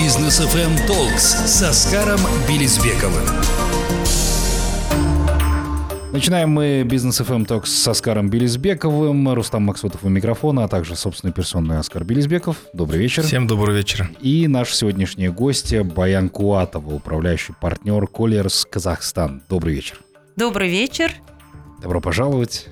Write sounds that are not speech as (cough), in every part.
Бизнес FM Talks с Оскаром Белизбековым. Начинаем мы бизнес FM Talks с Оскаром Белизбековым, Рустам Максутов у микрофона, а также собственной персоной Оскар Белизбеков. Добрый вечер. Всем добрый вечер. И наш сегодняшний гость Баян Куатова, управляющий партнер Колерс Казахстан. Добрый вечер. Добрый вечер. Добро пожаловать.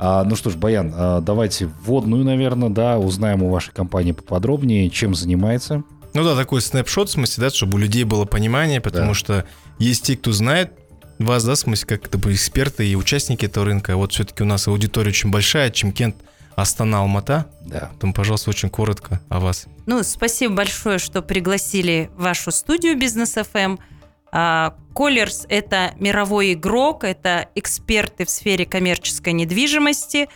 А, ну что ж, Баян, а, давайте вводную, наверное, да, узнаем у вашей компании поподробнее, чем занимается. Ну да, такой снапшот, в смысле, да, чтобы у людей было понимание, потому да. что есть те, кто знает вас, да, в смысле, как это бы эксперты и участники этого рынка. Вот все-таки у нас аудитория очень большая, чем Кент Астана Алмата. Да. Поэтому, пожалуйста, очень коротко о вас. Ну, спасибо большое, что пригласили в вашу студию Бизнес ФМ. Колерс – это мировой игрок, это эксперты в сфере коммерческой недвижимости.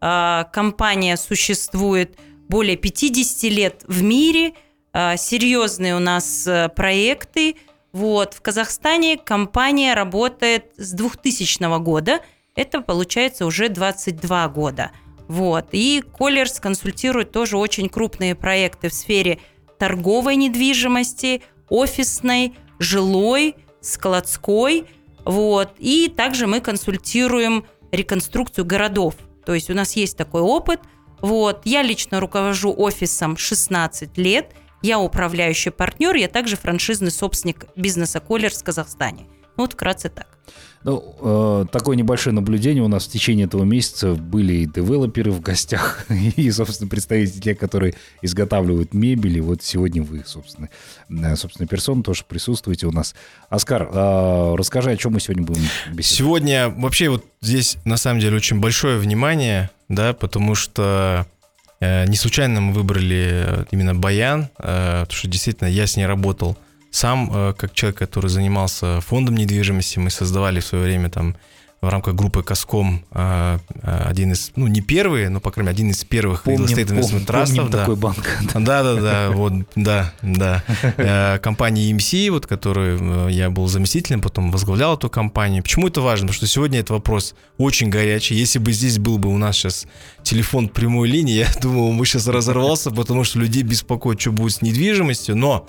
А, компания существует более 50 лет в мире. А, серьезные у нас э, проекты – вот, в Казахстане компания работает с 2000 года. Это получается уже 22 года. Вот. И Колерс консультирует тоже очень крупные проекты в сфере торговой недвижимости, офисной, жилой, складской. Вот. И также мы консультируем реконструкцию городов. То есть у нас есть такой опыт. Вот. Я лично руковожу офисом 16 лет – я управляющий партнер, я также франшизный собственник бизнеса Колерс в Казахстане. Ну, вот вкратце так. Ну, э, такое небольшое наблюдение у нас в течение этого месяца были и девелоперы в гостях, (laughs) и, собственно, представители, которые изготавливают мебель. И вот сегодня вы, собственно, э, собственно, персона тоже присутствуете у нас. Оскар, э, расскажи, о чем мы сегодня будем беседовать. Сегодня вообще вот здесь, на самом деле, очень большое внимание, да, потому что не случайно мы выбрали э, именно Баян, э, потому что действительно я с ней работал сам, как человек, который занимался фондом недвижимости. Мы создавали в свое время там в рамках группы Каском один из, ну не первый, но по крайней мере один из первых помним, real estate investment. Да. такой банк. (laughs) Да, да, да, вот, да, да. (laughs) Компания EMC, вот, которую я был заместителем, потом возглавлял эту компанию. Почему это важно? Потому что сегодня этот вопрос очень горячий. Если бы здесь был бы у нас сейчас телефон прямой линии, (laughs) я думал, мы сейчас разорвался, потому что людей беспокоит, что будет с недвижимостью, но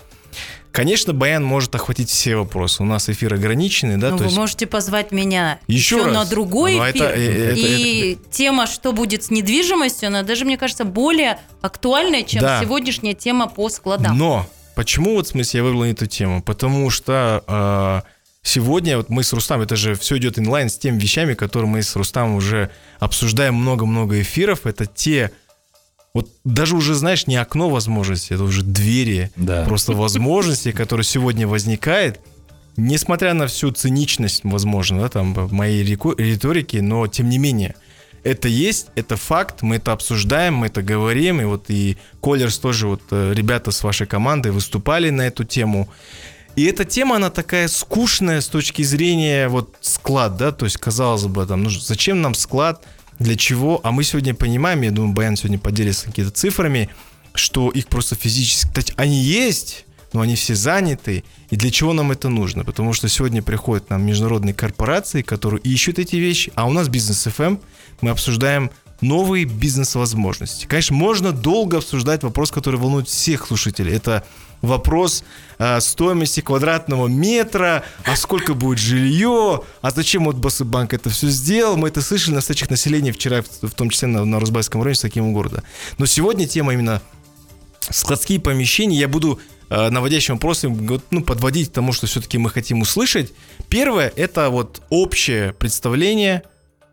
Конечно, Баян может охватить все вопросы. У нас эфир ограниченный, да. Но ну, вы есть... можете позвать меня еще, еще на другой Но ну, эфир. Это, это, и это, тема, что будет с недвижимостью, она даже, мне кажется, более актуальная, чем да. сегодняшняя тема по складам. Но почему вот в смысле я выбрал эту тему? Потому что э, сегодня вот мы с Рустамом, это же все идет инлайн с теми вещами, которые мы с Рустамом уже обсуждаем много-много эфиров. Это те вот даже уже, знаешь, не окно возможностей, это уже двери, да. просто возможности, которые сегодня возникает, несмотря на всю циничность, возможно, да, там, моей риторики, но тем не менее, это есть, это факт, мы это обсуждаем, мы это говорим, и вот и Колерс тоже, вот э, ребята с вашей командой выступали на эту тему. И эта тема, она такая скучная с точки зрения вот склад, да, то есть казалось бы, там, ну зачем нам склад, для чего? А мы сегодня понимаем, я думаю, Баян сегодня поделится какими-то цифрами, что их просто физически... Они есть, но они все заняты. И для чего нам это нужно? Потому что сегодня приходят нам международные корпорации, которые ищут эти вещи, а у нас бизнес FM, мы обсуждаем новые бизнес-возможности. Конечно, можно долго обсуждать вопрос, который волнует всех слушателей. Это вопрос э, стоимости квадратного метра, а сколько будет жилье, а зачем вот Басыбанк это все сделал. Мы это слышали на встречах населения вчера, в том числе на, на Росбайском районе с таким города. Но сегодня тема именно складские помещения. Я буду э, наводящим вопросом ну, подводить к тому, что все-таки мы хотим услышать. Первое – это вот общее представление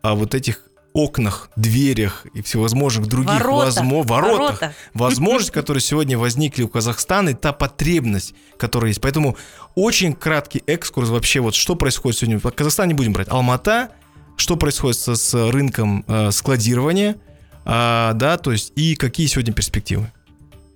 о вот этих окнах, дверях и всевозможных других Ворота. возмо... воротах, Ворота. возможность, (laughs) которые сегодня возникли у Казахстана, и та потребность, которая есть. Поэтому очень краткий экскурс вообще, вот что происходит сегодня. В Казахстане будем брать Алмата, что происходит с, с рынком э, складирования, э, да, то есть и какие сегодня перспективы.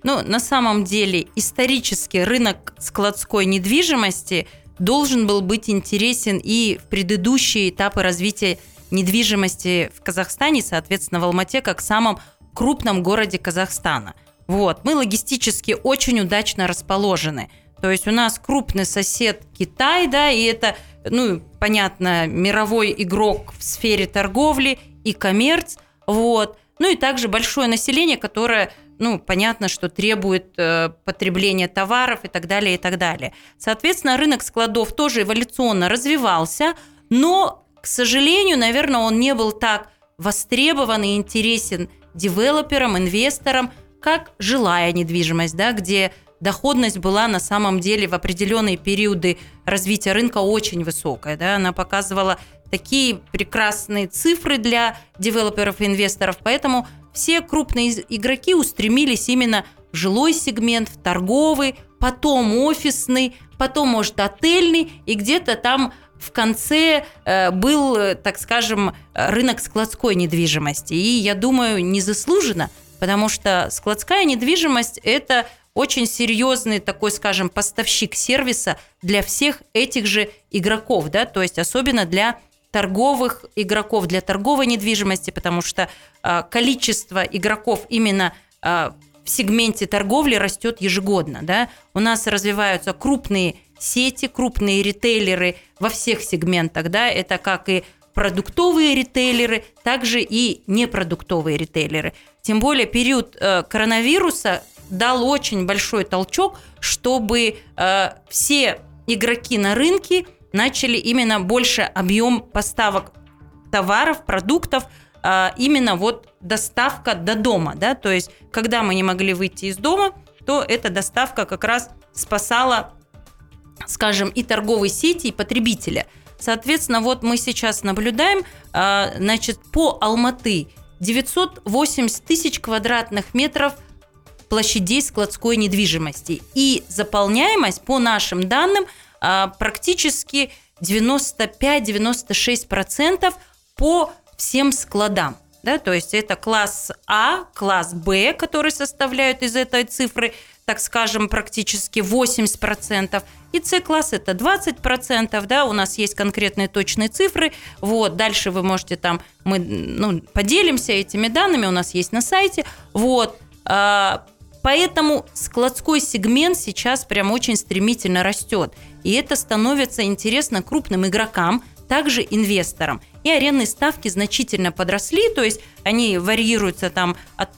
Ну, на самом деле, исторически рынок складской недвижимости должен был быть интересен и в предыдущие этапы развития недвижимости в Казахстане, соответственно, в Алмате, как самом крупном городе Казахстана. Вот. Мы логистически очень удачно расположены. То есть у нас крупный сосед Китай, да, и это, ну, понятно, мировой игрок в сфере торговли и коммерц, вот. Ну и также большое население, которое ну, понятно, что требует э, потребления товаров и так далее, и так далее. Соответственно, рынок складов тоже эволюционно развивался, но, к сожалению, наверное, он не был так востребован и интересен девелоперам, инвесторам, как жилая недвижимость, да, где доходность была на самом деле в определенные периоды развития рынка очень высокая. Да? Она показывала такие прекрасные цифры для девелоперов и инвесторов. Поэтому все крупные игроки устремились именно в жилой сегмент, в торговый, потом офисный, потом, может, отельный, и где-то там в конце э, был, так скажем, рынок складской недвижимости. И я думаю, незаслуженно, потому что складская недвижимость – это очень серьезный такой, скажем, поставщик сервиса для всех этих же игроков, да, то есть особенно для торговых игроков, для торговой недвижимости, потому что э, количество игроков именно э, в сегменте торговли растет ежегодно. Да? У нас развиваются крупные сети, крупные ритейлеры во всех сегментах. Да? Это как и продуктовые ритейлеры, также и непродуктовые ритейлеры. Тем более период э, коронавируса дал очень большой толчок, чтобы э, все игроки на рынке начали именно больше объем поставок товаров, продуктов, а, именно вот доставка до дома, да, то есть когда мы не могли выйти из дома, то эта доставка как раз спасала, скажем, и торговые сети, и потребителя. Соответственно, вот мы сейчас наблюдаем, а, значит, по Алматы 980 тысяч квадратных метров площадей складской недвижимости. И заполняемость, по нашим данным, а, практически 95-96% по всем складам. Да, то есть это класс А, класс Б, которые составляют из этой цифры, так скажем, практически 80%. И С-класс это 20%, да, у нас есть конкретные точные цифры. Вот, дальше вы можете там, мы ну, поделимся этими данными, у нас есть на сайте. Вот, а, Поэтому складской сегмент сейчас прям очень стремительно растет. И это становится интересно крупным игрокам, также инвесторам. И арендные ставки значительно подросли, то есть они варьируются там от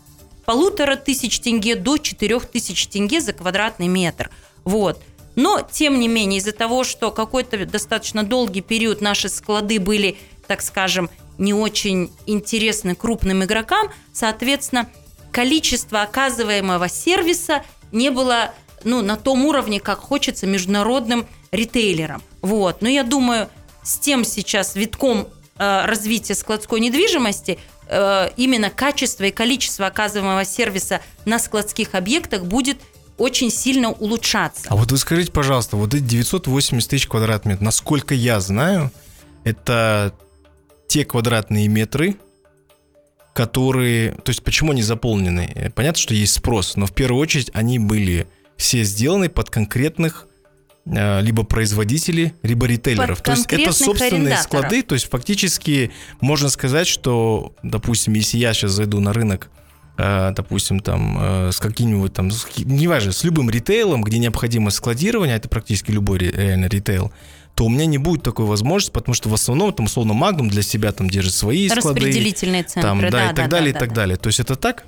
полутора тысяч тенге до четырех тысяч тенге за квадратный метр. Вот. Но, тем не менее, из-за того, что какой-то достаточно долгий период наши склады были, так скажем, не очень интересны крупным игрокам, соответственно, количество оказываемого сервиса не было ну, на том уровне, как хочется международным ритейлерам. Вот. Но я думаю, с тем сейчас витком развития складской недвижимости э, именно качество и количество оказываемого сервиса на складских объектах будет очень сильно улучшаться. А вот вы скажите, пожалуйста, вот эти 980 тысяч квадратных метров, насколько я знаю, это те квадратные метры, которые... То есть почему они заполнены? Понятно, что есть спрос, но в первую очередь они были все сделаны под конкретных э, либо производителей, либо ритейлеров. Под то есть это собственные склады, то есть фактически можно сказать, что, допустим, если я сейчас зайду на рынок, э, допустим, там э, с каким-нибудь там, с неважно, с любым ритейлом, где необходимо складирование, это практически любой ре- реально ритейл, то у меня не будет такой возможности, потому что в основном там условно Magnum для себя там держит свои склады, там, да, да, и так да, далее, и да, так да. далее. То есть это так?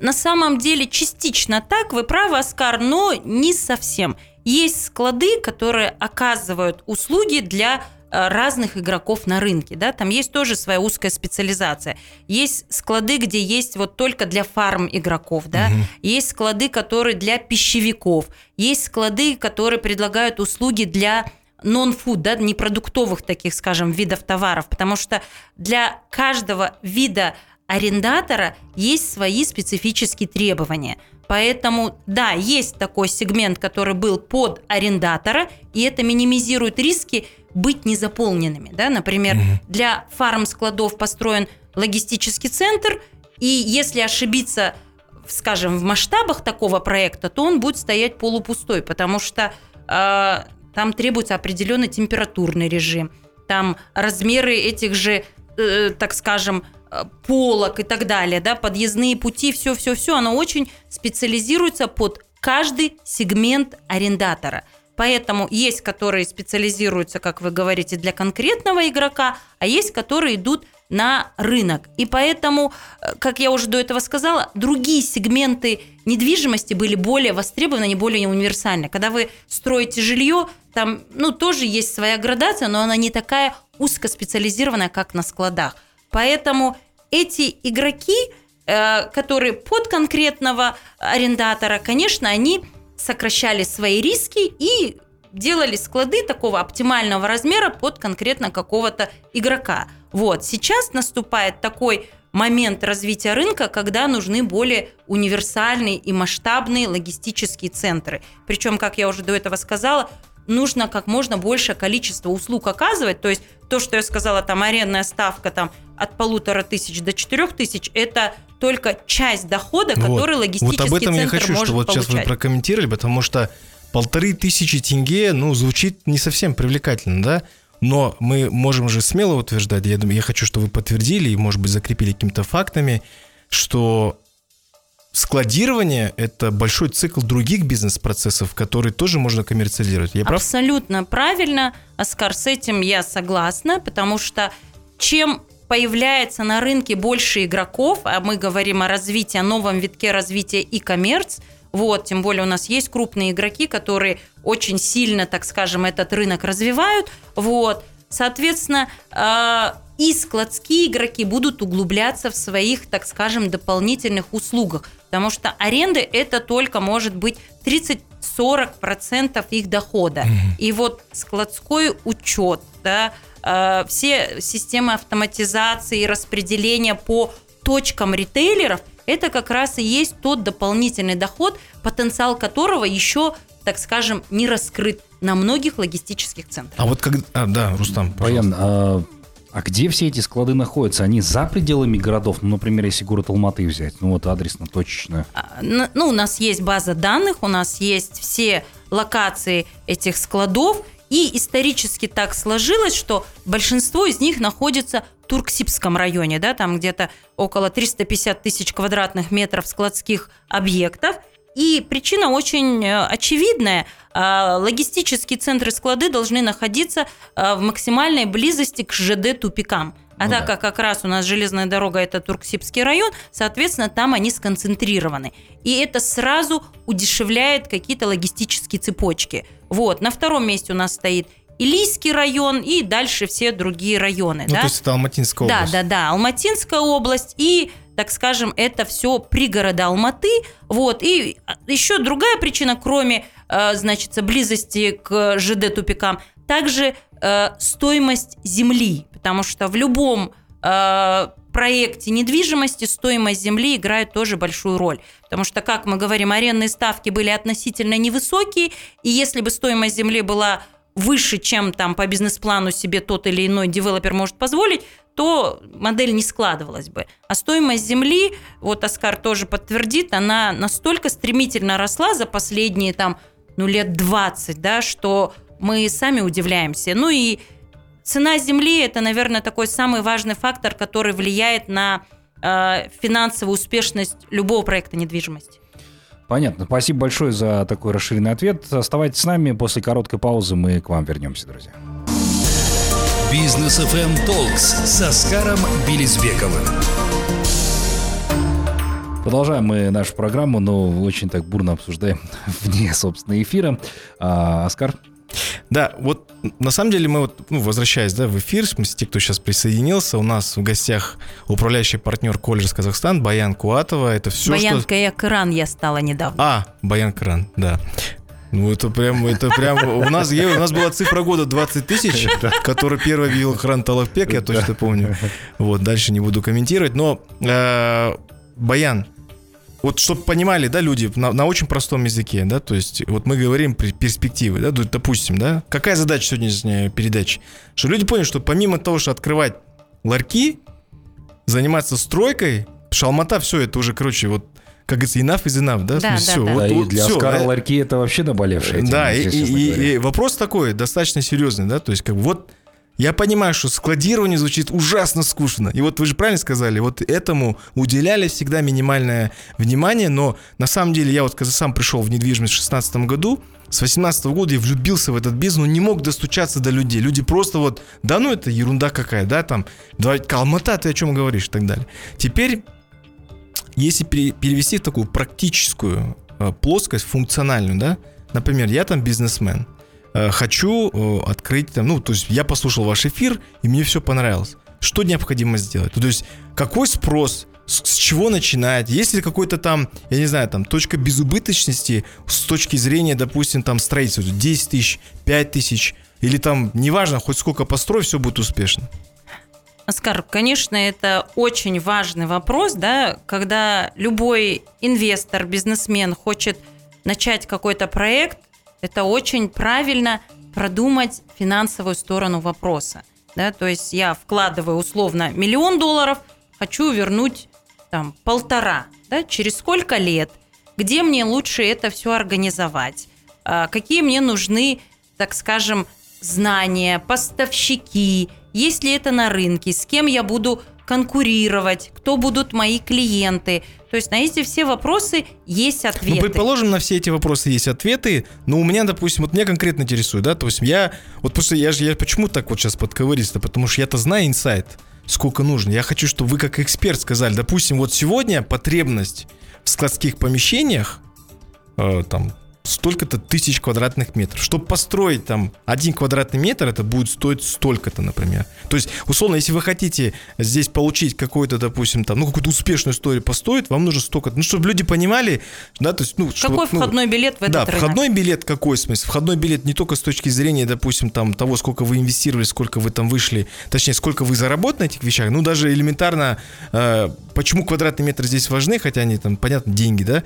На самом деле частично так, вы правы, Оскар, но не совсем. Есть склады, которые оказывают услуги для э, разных игроков на рынке, да, там есть тоже своя узкая специализация. Есть склады, где есть вот только для фарм игроков, да, есть склады, которые для пищевиков, есть склады, которые предлагают услуги для нон-фуд, да, непродуктовых таких, скажем, видов товаров, потому что для каждого вида арендатора есть свои специфические требования. Поэтому, да, есть такой сегмент, который был под арендатора, и это минимизирует риски быть незаполненными. Да? Например, для фарм-складов построен логистический центр, и если ошибиться, скажем, в масштабах такого проекта, то он будет стоять полупустой, потому что э, там требуется определенный температурный режим, там размеры этих же, э, так скажем, полок и так далее, да, подъездные пути, все-все-все, оно очень специализируется под каждый сегмент арендатора. Поэтому есть, которые специализируются, как вы говорите, для конкретного игрока, а есть, которые идут на рынок. И поэтому, э, как я уже до этого сказала, другие сегменты недвижимости были более востребованы, они более универсальны. Когда вы строите жилье, там, ну, тоже есть своя градация, но она не такая узкоспециализированная, как на складах. Поэтому эти игроки, э, которые под конкретного арендатора, конечно, они сокращали свои риски и делали склады такого оптимального размера под конкретно какого-то игрока. Вот, сейчас наступает такой момент развития рынка, когда нужны более универсальные и масштабные логистические центры. Причем, как я уже до этого сказала, нужно как можно большее количество услуг оказывать. То есть то, что я сказала, там арендная ставка там, от полутора тысяч до четырех тысяч, это только часть дохода, Вот. который логистический Вот об этом центр я хочу, может что вот получать. сейчас вы прокомментировали, потому что полторы тысячи тенге, ну, звучит не совсем привлекательно, да? Но мы можем же смело утверждать, я, думаю, я хочу, чтобы вы подтвердили и, может быть, закрепили какими-то фактами, что складирование – это большой цикл других бизнес-процессов, которые тоже можно коммерциализировать. Я прав? Абсолютно правильно, Оскар, с этим я согласна, потому что чем появляется на рынке больше игроков, а мы говорим о развитии, о новом витке развития и коммерц, вот, тем более у нас есть крупные игроки, которые очень сильно, так скажем, этот рынок развивают, вот, соответственно, э, и складские игроки будут углубляться в своих, так скажем, дополнительных услугах, потому что аренда это только может быть 30-40% их дохода. И вот складской учет, да, э, все системы автоматизации и распределения по точкам ритейлеров, это как раз и есть тот дополнительный доход, потенциал которого еще, так скажем, не раскрыт на многих логистических центрах. А вот как... А, да, Рустам, пожалуйста. Баян, а, а где все эти склады находятся? Они за пределами городов? Ну, например, если город Алматы взять, ну вот адресно, точечно. А, Ну, у нас есть база данных, у нас есть все локации этих складов, и исторически так сложилось, что большинство из них находится в Турксибском районе, да, там где-то около 350 тысяч квадратных метров складских объектов. И причина очень э, очевидная. А, Логистические центры склады должны находиться а, в максимальной близости к ЖД-тупикам. А Ну так да. как как раз у нас железная дорога это Турксибский район, соответственно, там они сконцентрированы. И это сразу удешевляет какие-то логистические цепочки. Вот, на втором месте у нас стоит Илийский район и дальше все другие районы. Ну, да? то есть это Алматинская Да, область. да, да. Алматинская область и, так скажем, это все пригороды Алматы. Вот. И еще другая причина, кроме, э, значит, близости к ЖД-тупикам, также э, стоимость земли. Потому что в любом э, проекте недвижимости стоимость земли играет тоже большую роль. Потому что, как мы говорим, арендные ставки были относительно невысокие, и если бы стоимость земли была выше, чем там по бизнес-плану себе тот или иной девелопер может позволить, то модель не складывалась бы. А стоимость земли, вот Оскар тоже подтвердит, она настолько стремительно росла за последние там, ну, лет 20, да, что мы сами удивляемся. Ну и цена земли – это, наверное, такой самый важный фактор, который влияет на э, финансовую успешность любого проекта недвижимости. Понятно. Спасибо большое за такой расширенный ответ. Оставайтесь с нами. После короткой паузы мы к вам вернемся, друзья. Бизнес FM Talks с Оскаром Белизбековым. Продолжаем мы нашу программу, но очень так бурно обсуждаем (laughs) вне, собственно, эфира. А, Оскар? Да, вот на самом деле мы вот, ну, возвращаясь да, в эфир, в смысле, те, кто сейчас присоединился, у нас в гостях управляющий партнер Колледж Казахстан Баян Куатова. Это все, Баян что... Каякран я стала недавно. А, Баян Кран, да. Ну, это прям, это прям, у нас, у нас была цифра года 20 тысяч, (laughs) который первый видел Хран Талавпек, я точно помню. Вот, дальше не буду комментировать, но э, Баян, вот чтобы понимали, да, люди, на, на очень простом языке, да, то есть вот мы говорим при перспективы, да, допустим, да, какая задача сегодняшней передачи? Что люди поняли, что помимо того, что открывать ларьки, заниматься стройкой, потому что Алмата все это уже, короче, вот, как говорится, enough is enough, да, Да, смысле, да, да. вот- да, и вот для всё, Оскара да. ларьки это вообще наболевшая тема, Да, и, и- и- и вопрос такой, достаточно серьезный, да, то есть как бы вот Я понимаю, что складирование звучит ужасно скучно. И вот вы же правильно сказали, вот этому уделяли всегда минимальное внимание, но на самом деле я вот когда сам пришел в недвижимость в 2016 году, с 18 года я влюбился в этот бизнес, но не мог достучаться до людей. Люди просто вот, да ну это ерунда какая, да, там, давай, Калмата, ты о чем говоришь и так далее. Теперь, если перевести в такую практическую э, плоскость, функциональную, да, например, я там бизнесмен, Э, хочу э, открыть там, ну, то есть я послушал ваш эфир, и мне все понравилось. Что необходимо сделать? То есть какой спрос, с, чего начинать? Есть ли какой-то там, я не знаю, там точка безубыточности с точки зрения, допустим, там строительства, 10 тысяч, 5 тысяч, или там, неважно, хоть сколько построй, все будет успешно? Оскар, конечно, это очень важный вопрос, да, когда любой инвестор, бизнесмен хочет начать какой-то проект, это очень правильно продумать финансовую сторону вопроса. Да? То есть я вкладываю условно миллион долларов, хочу вернуть там полтора. Да? Через сколько лет? Где мне лучше это все организовать? А, какие мне нужны, так скажем, знания, поставщики? Есть ли это на рынке? С кем я буду конкурировать? Кто будут мои клиенты? То есть на эти все вопросы есть ну, ответы. Ну, предположим, на все эти вопросы есть ответы, но у меня, допустим, вот меня конкретно интересует, да, то есть я, вот просто я же, я почему так вот сейчас подковыристо, потому что я-то знаю инсайт, сколько нужно. Я хочу, чтобы вы как эксперт сказали, допустим, вот сегодня потребность в складских помещениях, э, там, столько-то тысяч квадратных метров. Чтобы построить там один квадратный метр, это будет стоить столько-то, например. То есть, условно, если вы хотите здесь получить какой-то, допустим, там, ну, какую-то успешную историю построить, вам нужно столько Ну, чтобы люди понимали, да, то есть, ну... Какой чтобы, ну, входной билет в этот Да, рынок? входной билет какой смысл? Входной билет не только с точки зрения, допустим, там, того, сколько вы инвестировали, сколько вы там вышли, точнее, сколько вы заработали на этих вещах, ну, даже элементарно, э, почему квадратный метр здесь важны, хотя они там, понятно, деньги, да,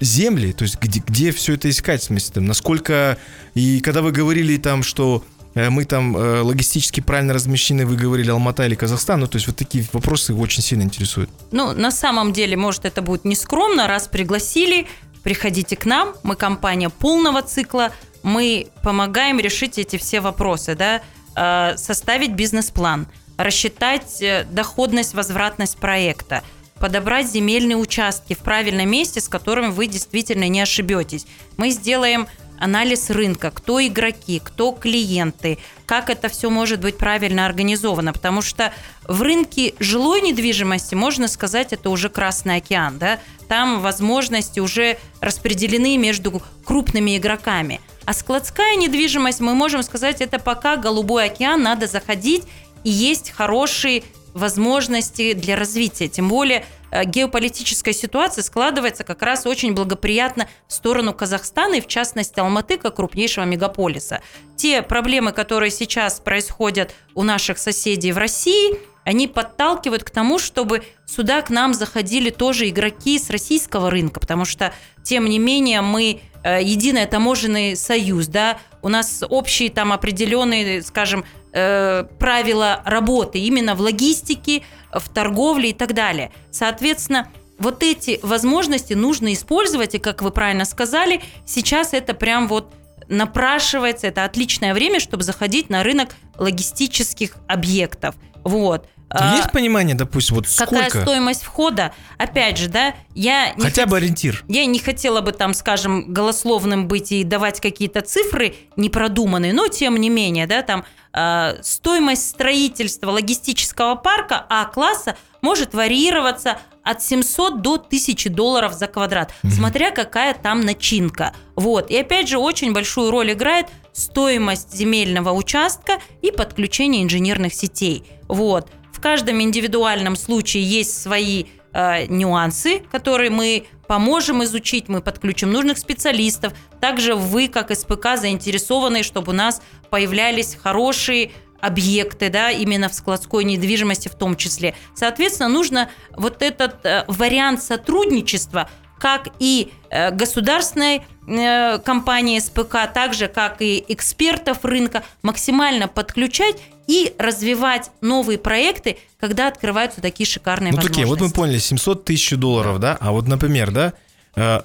земли, то есть где, где все это искать, в смысле, там, насколько... И когда вы говорили там, что э, мы там э, логистически правильно размещены, вы говорили Алмата или Казахстан, ну, то есть вот такие вопросы очень сильно интересуют. Ну, на самом деле, может, это будет нескромно, раз пригласили, приходите к нам, мы компания полного цикла, мы помогаем решить эти все вопросы, да, э, составить бизнес-план, рассчитать доходность, возвратность проекта – подобрать земельные участки в правильном месте, с которыми вы действительно не ошибетесь. Мы сделаем анализ рынка, кто игроки, кто клиенты, как это все может быть правильно организовано, потому что в рынке жилой недвижимости, можно сказать, это уже Красный океан, да, там возможности уже распределены между крупными игроками. А складская недвижимость, мы можем сказать, это пока голубой океан, надо заходить, и есть хорошие возможности для развития. Тем более э, геополитическая ситуация складывается как раз очень благоприятно в сторону Казахстана и в частности Алматы как крупнейшего мегаполиса. Те проблемы, которые сейчас происходят у наших соседей в России, они подталкивают к тому, чтобы сюда к нам заходили тоже игроки с российского рынка, потому что, тем не менее, мы э, единый таможенный союз, да, у нас общие там определенные, скажем, э, правила работы именно в логистике, в торговле и так далее. Соответственно, вот эти возможности нужно использовать, и, как вы правильно сказали, сейчас это прям вот напрашивается, это отличное время, чтобы заходить на рынок логистических объектов. Вот. А, Есть понимание, допустим, вот какая сколько? стоимость входа? Опять же, да, я не хотя хот... бы ориентир. Я не хотела бы там, скажем, голословным быть и давать какие-то цифры непродуманные, но тем не менее, да, там э, стоимость строительства логистического парка А-класса может варьироваться от 700 до 1000 долларов за квадрат, mm смотря какая там начинка. Вот. И опять же, очень большую роль играет стоимость земельного участка и подключение инженерных сетей. Вот. Каждом индивидуальном случае есть свои э, нюансы, которые мы поможем изучить, мы подключим нужных специалистов. Также вы, как СПК, заинтересованы, чтобы у нас появлялись хорошие объекты, да, именно в складской недвижимости в том числе. Соответственно, нужно вот этот э, вариант сотрудничества как и э, государственной э, компании СПК, так же как и экспертов рынка максимально подключать и развивать новые проекты, когда открываются такие шикарные ну, возможности. Такие, вот мы поняли, 700 тысяч долларов, да. А вот, например, да, э,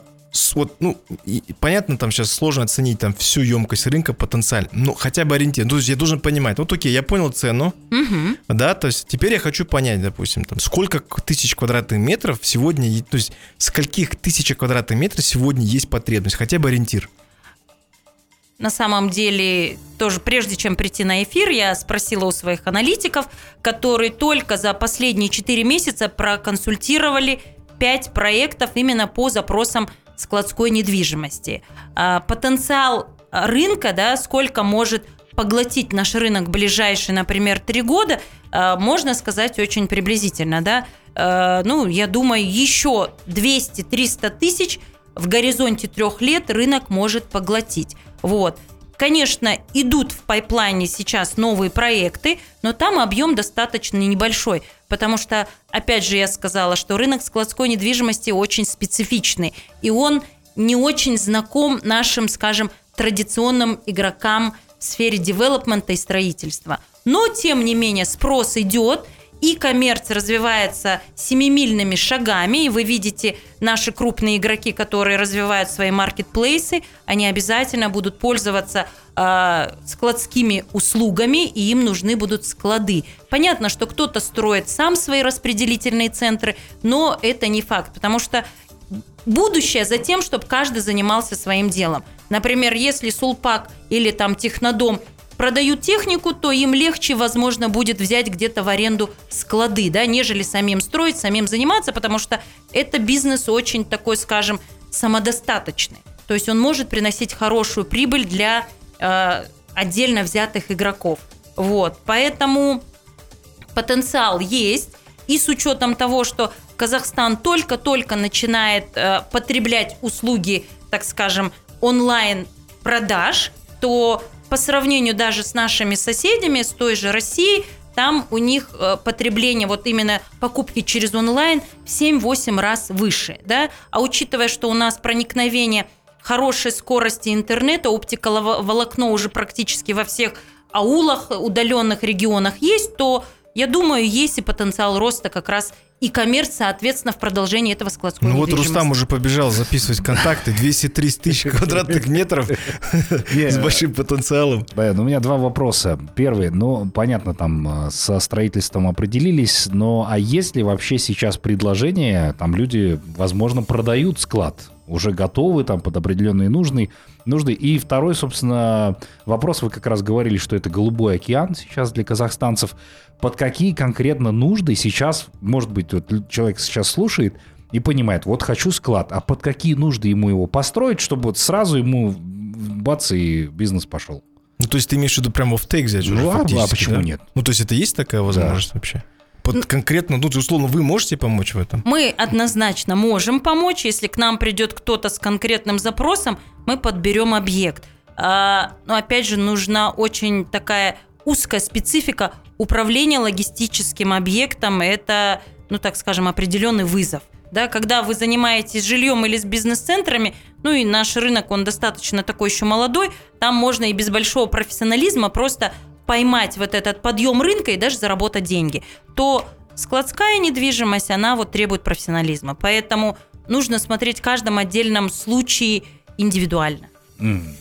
вот, ну, и- понятно, там сейчас сложно оценить там всю емкость рынка потенциально, но хотя бы ориентир. Ну, То есть я должен понимать, вот окей, я понял цену, Мгм. да, то есть теперь я хочу понять, допустим, там, сколько тысяч квадратных метров сегодня, то есть скольких тысяч квадратных метров сегодня есть потребность, хотя бы ориентир. На самом деле, тоже прежде чем прийти на эфир, я спросила у своих аналитиков, которые только за последние 4 месяца проконсультировали 5 проектов именно по запросам складской недвижимости. А, Потенциал рынка, да, сколько может поглотить наш рынок ближайшие, например, 3 года, а, можно сказать очень приблизительно, да. Э, Ну, я думаю, еще 200-300 тысяч в горизонте трех лет рынок может поглотить. Вот. Конечно, идут в пайплайне сейчас новые проекты, но там объем достаточно небольшой, потому что, опять же, я сказала, что рынок складской недвижимости очень специфичный, и он не очень знаком нашим, скажем, традиционным игрокам в сфере девелопмента и строительства. Но, тем не менее, спрос идет, и коммерция развивается семимильными шагами, и вы видите наши крупные игроки, которые развивают свои маркетплейсы, они обязательно будут пользоваться э, складскими услугами, и им нужны будут склады. Понятно, что кто-то строит сам свои распределительные центры, но это не факт, потому что будущее за тем, чтобы каждый занимался своим делом. Например, если Сулпак или там Технодом продают технику, то им легче, возможно, будет взять где-то в аренду склады, да, нежели самим строить, самим заниматься, потому что это бизнес очень такой, скажем, самодостаточный. То есть он может приносить хорошую прибыль для э, отдельно взятых игроков. Вот, поэтому потенциал есть. И с учетом того, что Казахстан только-только начинает э, потреблять услуги, так скажем, онлайн продаж, то по сравнению даже с нашими соседями, с той же Россией, там у них э, потребление, вот именно покупки через онлайн в 7-8 раз выше. Да? А учитывая, что у нас проникновение хорошей скорости интернета, оптиковолокно уже практически во всех аулах, удаленных регионах есть, то я думаю, есть и потенциал роста как раз и коммерции, соответственно, в продолжении этого складской Ну вот. Рустам уже побежал записывать контакты, 230 тысяч (laughs) квадратных метров (laughs) с большим потенциалом. Баян, у меня два вопроса. Первый, ну, понятно, там э, со строительством определились, но а есть ли вообще сейчас предложение, там люди, возможно, продают склад, уже готовы там под определенные нужны, нужды. И второй, собственно, вопрос, вы как раз говорили, что это голубой океан сейчас для казахстанцев. Под какие конкретно нужды сейчас, может быть, вот человек сейчас слушает и понимает, вот хочу склад, а под какие нужды ему его построить, чтобы вот сразу ему бац и бизнес пошел? Ну, то есть ты имеешь в виду прямо в тейк взять уже Ну, а- а фактически, почему да? нет? Ну, то есть это есть такая возможность вообще? Под конкретно, ну, условно, вы можете помочь в этом? Мы однозначно можем помочь. Если к нам придет кто-то с конкретным запросом, мы подберем объект. А, но опять же, нужна очень такая узкая специфика управления логистическим объектом. Это, ну так скажем, определенный вызов. Да, когда вы занимаетесь жильем или с бизнес-центрами, ну и наш рынок, он достаточно такой еще молодой, там можно и без большого профессионализма просто поймать вот этот подъем рынка и даже заработать деньги, то складская недвижимость, она вот требует профессионализма. Поэтому нужно смотреть в каждом отдельном случае индивидуально. М.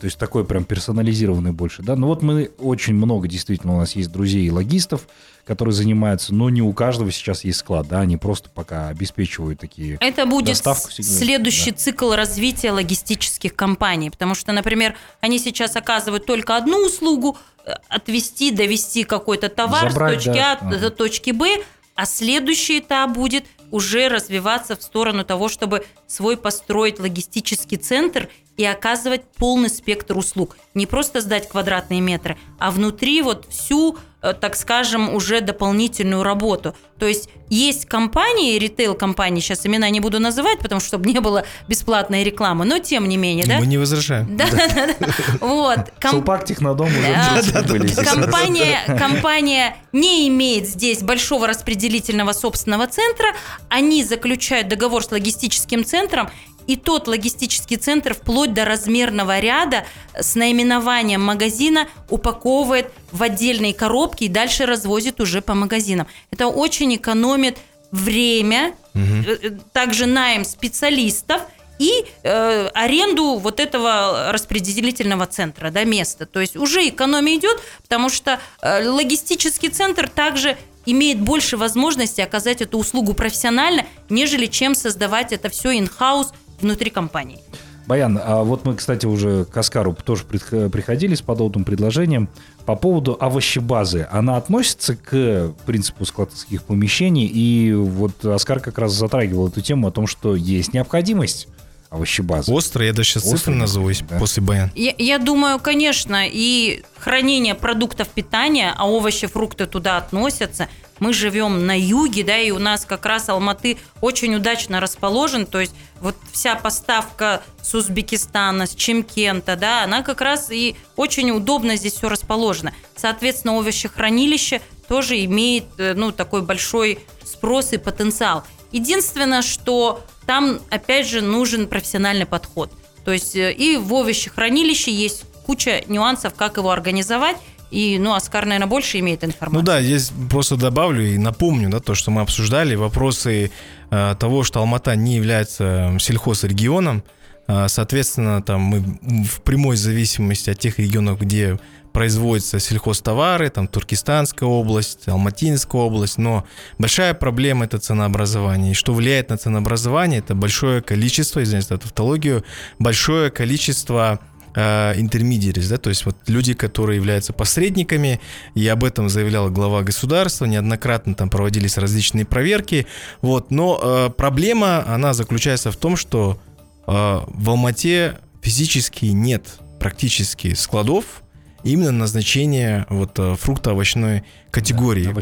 То есть такой прям персонализированный больше, да? Ну вот мы очень много, действительно, у нас есть друзей и логистов, которые занимаются, но не у каждого сейчас есть склад, да, они просто пока обеспечивают такие... Это будет Доставку следующий цикл развития логистических компаний, потому что, например, они сейчас оказывают только одну услугу э, отвезти, довести какой-то товар Забрать, с точки да. А до точки Б, а следующий этап будет уже развиваться в сторону того, чтобы свой построить логистический центр и оказывать полный спектр услуг. Не просто сдать квадратные метры, а внутри вот всю, э, так скажем, уже дополнительную работу. То есть есть компании, ритейл-компании, сейчас имена не буду называть, потому что чтобы не было бесплатной рекламы, но тем не менее, да? Мы не возражаем. Да, да, да. Вот. (laughs) Сулпак, Технодом уже. (laughs) Компания, компания не имеет здесь большого распределительного собственного центра. Они заключают договор с логистическим центром, и тот логистический центр вплоть до размерного ряда с наименованием магазина упаковывает в отдельные коробки и дальше развозит уже по магазинам. Это очень экономит время, э, также найм специалистов и э, аренду вот этого распределительного центра, да, места. То есть уже экономия идет, потому что э, логистический центр также имеет больше возможности оказать эту услугу профессионально, нежели чем создавать это все in-house внутри компании. Баян, а вот мы, кстати, уже к Оскару тоже приходили с подобным предложением. По поводу овощебазы, она относится к принципу складских помещений, и вот Оскар как раз затрагивал эту тему о том, что есть необходимость овощебазы. Остро, я даже сейчас Остро, цифры назову да. после баян. Я, я думаю, конечно, и хранение продуктов питания, а овощи, фрукты туда относятся. Мы живем на юге, да, и у нас как раз Алматы очень удачно расположен, то есть вот вся поставка с Узбекистана, с Чемкента, да, она как раз и очень удобно здесь все расположено. Соответственно, овощехранилище тоже имеет, э, ну, такой большой спрос и потенциал. Единственное, что там, опять же, нужен профессиональный подход. То есть э, и в овощехранилище есть куча нюансов, как его организовать. И, ну, Оскар, наверное, больше имеет информацию. Ну да, здесь просто добавлю и напомню, да, то, что мы обсуждали, вопросы э, того, что Алмата не является сельхозрегионом. Э, соответственно, там мы в прямой зависимости от тех регионов, где производятся сельхозтовары, там Туркестанская область, Алматинская область, но большая проблема это ценообразование. И что влияет на ценообразование, это большое количество, извиняюсь за тавтологию, большое количество э, интермедиарис, да, то есть вот люди, которые являются посредниками, и об этом заявлял глава государства, неоднократно там проводились различные проверки, вот, но э, проблема, она заключается в том, что э, в Алмате физически нет практически складов, именно назначение вот э, фрукто-овощной категории. Да,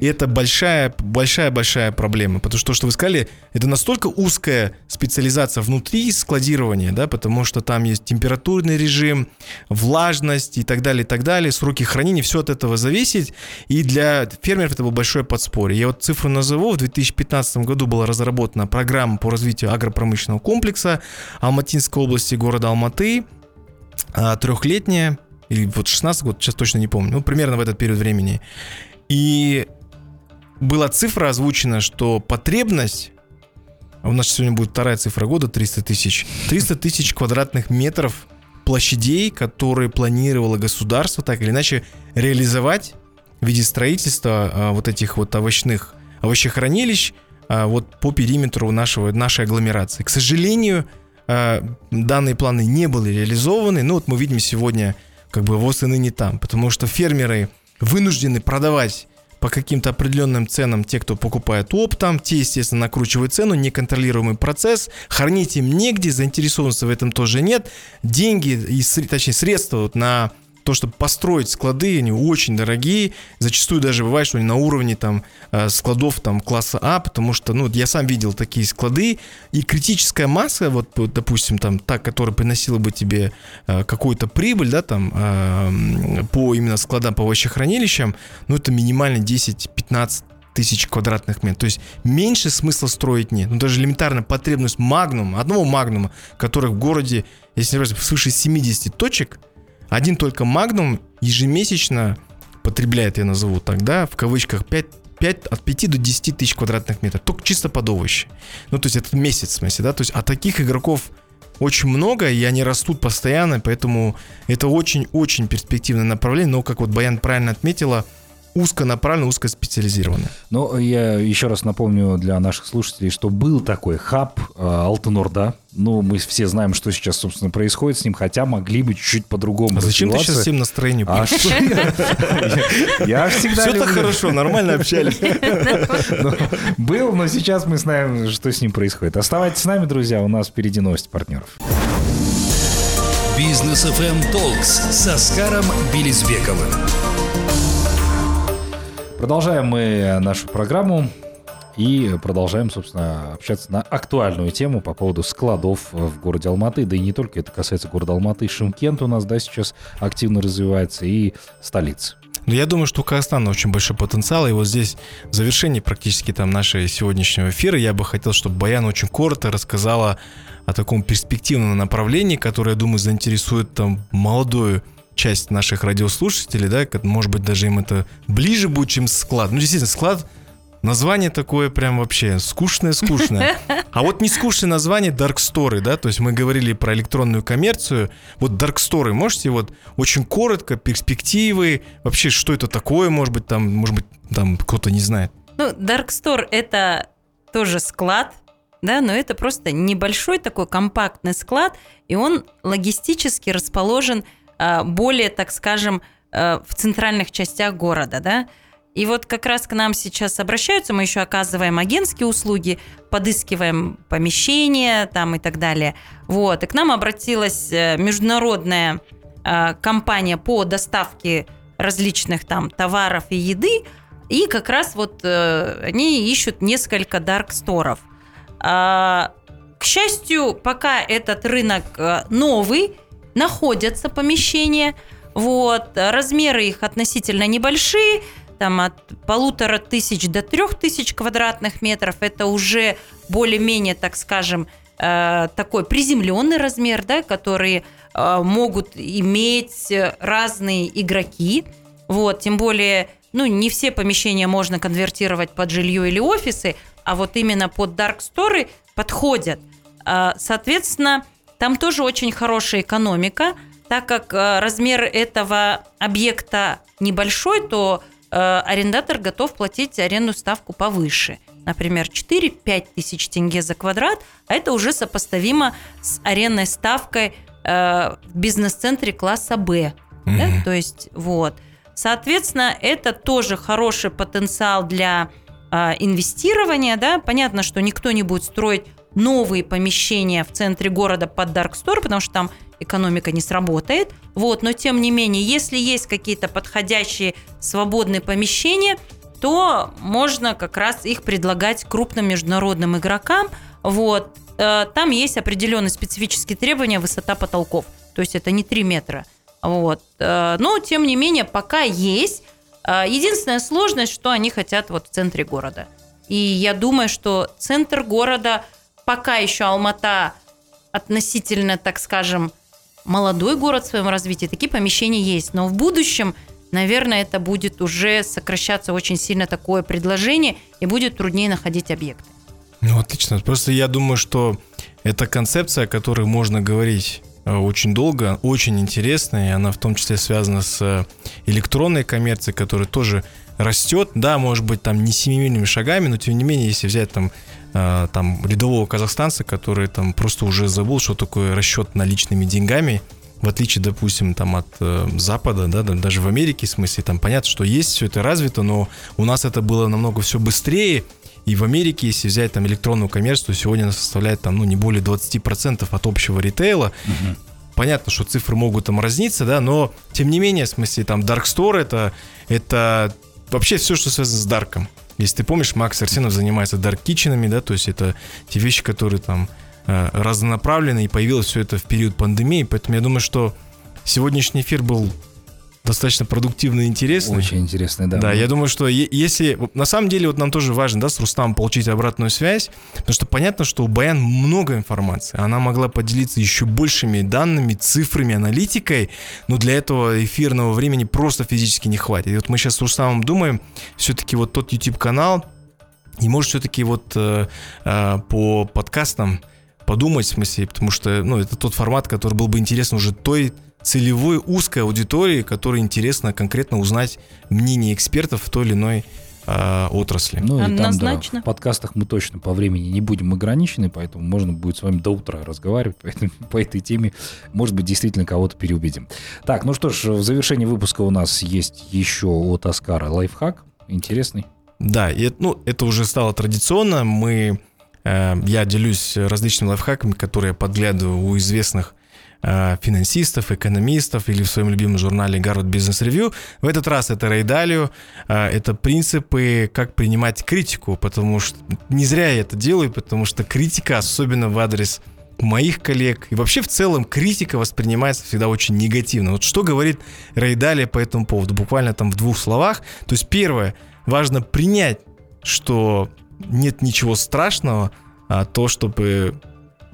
И это большая, большая, большая проблема, потому что то, что вы сказали, это настолько узкая специализация внутри складирования, да, потому что там есть температурный режим, влажность и так далее, и так далее, сроки хранения, все от этого зависит, и для фермеров это было большое подспорье. Я вот цифру назову, в 2015 году была разработана программа по развитию агропромышленного комплекса Алматинской области города Алматы, а, трехлетняя, или вот 16 год, сейчас точно не помню, ну, примерно в этот период времени. И была цифра озвучена, что потребность, а у нас сегодня будет вторая цифра года, 300 тысяч, 300 тысяч квадратных метров площадей, которые планировало государство так или иначе реализовать в виде строительства а, вот этих вот овощных овощехранилищ а, вот по периметру нашего, нашей агломерации. К сожалению, а, данные планы не были реализованы. Ну вот мы видим сегодня как бы ВОЗ и ныне там, потому что фермеры вынуждены продавать по каким-то определенным ценам те, кто покупает оптом, те, естественно, накручивают цену, неконтролируемый процесс, хранить им негде, заинтересованности в этом тоже нет, деньги, и, точнее, средства вот на то, чтобы построить склады, они очень дорогие. Зачастую даже бывает, что они на уровне там э, складов там класса А, потому что, ну, я сам видел такие склады, и критическая масса, вот, допустим, там, та, которая приносила бы тебе э, какую-то прибыль, да, там, э, по именно складам, по овощехранилищам, ну, это минимально 10-15 тысяч квадратных метров. То есть меньше смысла строить нет. Ну, даже элементарно потребность магнума, одного магнума, который в городе, если не ошибаюсь, свыше 70 точек – один только Magnum ежемесячно потребляет, я назову так, да, в кавычках 5 5, от 5 до 10 тысяч квадратных метров, только чисто под овощи. Ну, то есть это месяц, в смысле, да, то есть, а таких игроков очень много, и они растут постоянно, поэтому это очень-очень перспективное направление, но, как вот Баян правильно отметила, узконаправленно, узкоспециализированно. Но я еще раз напомню для наших слушателей, что был такой хаб э, Алтенорда. Ну, мы все знаем, что сейчас, собственно, происходит с ним, хотя могли бы чуть-чуть по-другому А зачем ты сейчас всем настроение А что я? всегда Все так хорошо, нормально общались. Ну, был, но сейчас мы знаем, что с ним происходит. Оставайтесь с нами, друзья, у нас впереди новости партнеров. Бизнес FM Talks с Оскаром Белизбековым. Продолжаем мы нашу программу и продолжаем, собственно, общаться на актуальную тему по поводу складов в городе Алматы. Да и не только это касается города Алматы. Шимкент у нас, да, сейчас активно развивается и столица. Но я думаю, что у Казахстана очень большой потенциал. И вот здесь в завершении практически там нашего сегодняшнего эфира я бы хотел, чтобы Баян очень коротко рассказала о таком перспективном направлении, которое, я думаю, заинтересует там молодую часть наших радиослушателей, да, может быть, даже им это ближе будет, чем склад. Ну, действительно, склад Название такое прям вообще скучное-скучное. А вот не скучное название Story, да, то есть мы говорили про электронную коммерцию. Вот Story, можете вот очень коротко, перспективы, вообще что это такое, может быть, там, может быть, там кто-то не знает. Ну, Store это тоже склад, да, но это просто небольшой такой компактный склад, и он логистически расположен более, так скажем, а, в центральных частях города, да. И вот как раз к нам сейчас обращаются, мы еще оказываем агентские услуги, подыскиваем помещения там и так далее. Вот, и к нам обратилась э, международная э, компания по доставке различных там товаров и еды, и как раз вот э, они ищут несколько дарк-сторов. А, к счастью, пока этот рынок э, новый, находятся помещения, вот, размеры их относительно небольшие, там от полутора тысяч до трех тысяч квадратных метров. Это уже более-менее, так скажем, э, такой приземленный размер, да, который э, могут иметь разные игроки. Вот, тем более, ну, не все помещения можно конвертировать под жилье или офисы, а вот именно под Story подходят. Э, соответственно, там тоже очень хорошая экономика, так как размер этого объекта небольшой, то Э, арендатор готов платить арендную ставку повыше. Например, 4-5 тысяч тенге за квадрат, а это уже сопоставимо с арендной ставкой э, в бизнес-центре класса Б. Mm-hmm. Да? То есть вот. Соответственно, это тоже хороший потенциал для э, инвестирования. Да? Понятно, что никто не будет строить новые помещения в центре города под Dark Store, потому что там экономика не сработает. Вот, но тем не менее, если есть какие-то подходящие свободные помещения, то можно как раз их предлагать крупным международным игрокам. Вот. Э, там есть определенные специфические требования высота потолков. То есть это не 3 метра. Вот. Э, но, тем не менее, пока есть. Э, единственная сложность, что они хотят вот в центре города. И я думаю, что центр города, пока еще Алмата относительно, так скажем, молодой город в своем развитии, такие помещения есть. Но в будущем, наверное, это будет уже сокращаться очень сильно такое предложение, и будет труднее находить объекты. Ну, отлично. Просто я думаю, что это концепция, о которой можно говорить э, очень долго, очень интересная, и она в том числе связана с э, электронной коммерцией, которая тоже растет, да, может быть, там не семимильными шагами, но тем не менее, если взять там там рядового казахстанца, который там просто уже забыл, что такое расчет наличными деньгами, в отличие, допустим, там от э, Запада, да, даже в Америке, в смысле, там понятно, что есть все это развито, но у нас это было намного все быстрее, и в Америке, если взять там электронную коммерцию, то сегодня она составляет там, ну, не более 20% от общего ритейла. Угу. Понятно, что цифры могут там разниться, да, но тем не менее, в смысле, там Dark Store это, это вообще все, что связано с дарком. Если ты помнишь, Макс Арсенов занимается дарк-китченами, да, то есть это те вещи, которые там э, разнонаправлены, и появилось все это в период пандемии, поэтому я думаю, что сегодняшний эфир был достаточно продуктивно и интересный. Очень интересный, да. Да, я думаю, что если... На самом деле, вот нам тоже важно, да, с Рустамом получить обратную связь, потому что понятно, что у Баян много информации. Она могла поделиться еще большими данными, цифрами, аналитикой, но для этого эфирного времени просто физически не хватит. И вот мы сейчас с Рустамом думаем, все-таки вот тот YouTube-канал, и может все-таки вот э, э, по подкастам подумать, в смысле, потому что, ну, это тот формат, который был бы интересен уже той целевой узкой аудитории, которой интересно конкретно узнать мнение экспертов в той или иной э, отрасли. Ну и там, да, в подкастах мы точно по времени не будем ограничены, поэтому можно будет с вами до утра разговаривать поэтому, по этой теме. Может быть, действительно кого-то переубедим. Так, ну что ж, в завершении выпуска у нас есть еще от Оскара лайфхак. Интересный. Да, и, ну, это уже стало традиционно. Мы, э, я делюсь различными лайфхаками, которые я подглядываю у известных Э, финансистов, экономистов или в своем любимом журнале Гарвард Бизнес Ревью. В этот раз это Рейдалио, э, это принципы, как принимать критику, потому что не зря я это делаю, потому что критика, особенно в адрес моих коллег и вообще в целом критика воспринимается всегда очень негативно. Вот что говорит Рейдали по этому поводу, буквально там в двух словах. То есть первое, важно принять, что нет ничего страшного, а то, чтобы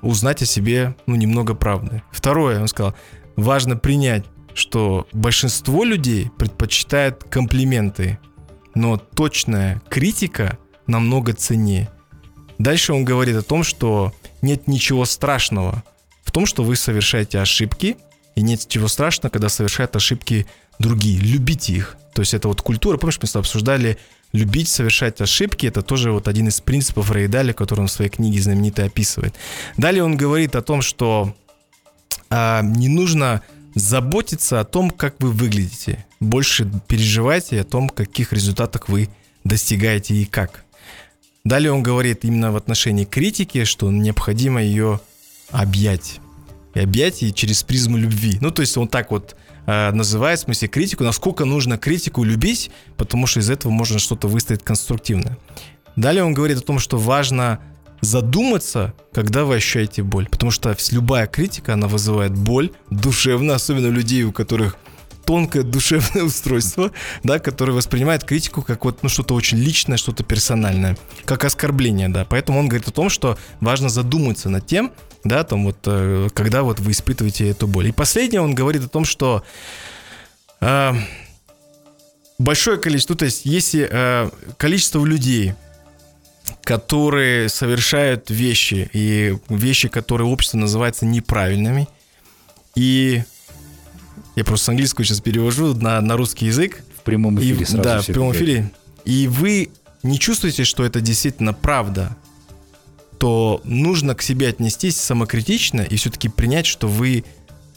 узнать о себе, ну, немного правды. Второе, он сказал, важно принять, что большинство людей предпочитает комплименты, но точная критика намного ценнее. Дальше он говорит о том, что нет ничего страшного в том, что вы совершаете ошибки, и нет ничего страшного, когда совершают ошибки другие. Любите их. То есть это вот культура, помнишь, мы с тобой обсуждали любить совершать ошибки, это тоже вот один из принципов Рейдаля, который он в своей книге знаменитой описывает. Далее он говорит о том, что а, не нужно заботиться о том, как вы выглядите. Больше переживайте о том, каких результатах вы достигаете и как. Далее он говорит именно в отношении критики, что необходимо ее объять. И объять ее через призму любви. Ну, то есть он так вот э, называет, в смысле, критику, насколько нужно критику любить, потому что из этого можно что-то выставить конструктивное. Далее он говорит о том, что важно задуматься, когда вы ощущаете боль. Потому что любая критика, она вызывает боль душевно, особенно людей, у которых тонкое душевное (laughs) устройство, да, которое воспринимает критику как вот, ну, что-то очень личное, что-то персональное, как оскорбление, да. Поэтому он говорит о том, что важно задуматься над тем, да, там вот, э, когда вот вы испытываете эту боль. И последнее, он говорит о том, что э, большое количество, то есть если э, количество людей, которые совершают вещи, и вещи, которые общество называется неправильными, и я просто с английского сейчас перевожу на, на русский язык. В прямом эфире и, сразу Да, в прямом эфире. И вы не чувствуете, что это действительно правда, то нужно к себе отнестись самокритично и все-таки принять, что вы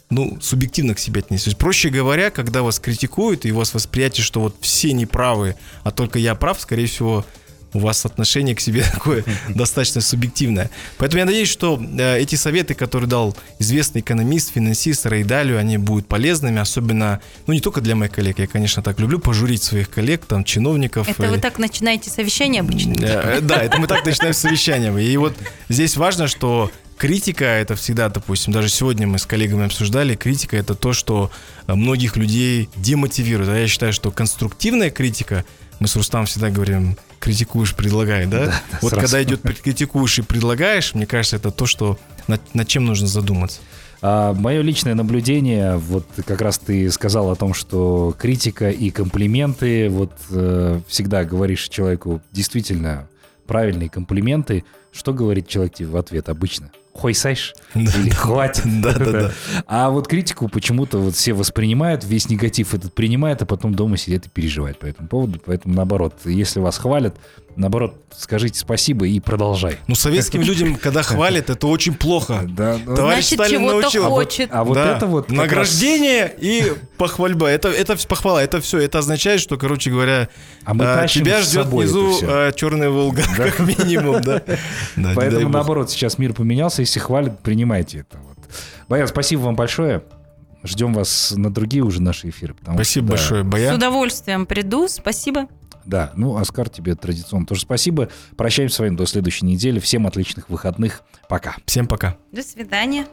ну, субъективно к себе. То есть, проще говоря, когда вас критикуют, и у вас восприятие, что вот все неправы, а только я прав, скорее всего, у вас отношение к себе (laughs) такое (laughs) достаточно субъективное. Поэтому я надеюсь, что э, эти советы, которые дал известный экономист, финансист Рейдалю, они будут полезными, особенно, ну, не только для моих коллег, я, конечно, так люблю пожурить своих коллег, там, чиновников. Это вы э, так начинаете совещание обычно? Э, Да, это мы так начинаем с совещанием. И вот здесь важно, что критика это всегда, допустим, даже сегодня мы с коллегами обсуждали, критика это то, что э, многих людей демотивирует. А я считаю, что конструктивная критика, мы с Рустамом всегда говорим, критикуешь, предлагай, да? да, вот сразу. когда идет критикуешь и предлагаешь, мне кажется, это то, что над, над чем нужно задуматься. А, мое личное наблюдение, вот как раз ты сказал о том, что критика и комплименты, вот э, всегда говоришь человеку действительно правильные комплименты, что говорит человек тебе в ответ обычно? Хой сайш? Или хватит? Да, да, да. А вот критику почему-то вот все воспринимают, весь негатив этот принимает, а потом дома сидят и переживают по этому поводу. Поэтому наоборот, если вас хвалят, наоборот, скажите спасибо и продолжай. Ну, советским (laughs) людям, когда хвалят, это очень плохо. (laughs) Да, ну, Товарищ Значит, Сталин чего-то научил. хочет. а вот Да. это вот награждение и похвальба. Это, это похвала, это все. Это означает, что, короче говоря, А мы а, тебя ждет внизу а, черная Волга, как минимум, да. (laughs) Да, Поэтому, наоборот, сейчас мир поменялся. Если хвалят, принимайте это. Вот. Баян, спасибо вам большое. Ждем вас на другие уже наши эфиры. потому Спасибо что, да, большое, С удовольствием приду, спасибо. Да, ну, Оскар, тебе традиционно тоже спасибо. Прощаемся с вами до следующей недели. Всем отличных выходных. Пока. Всем пока. До свидания.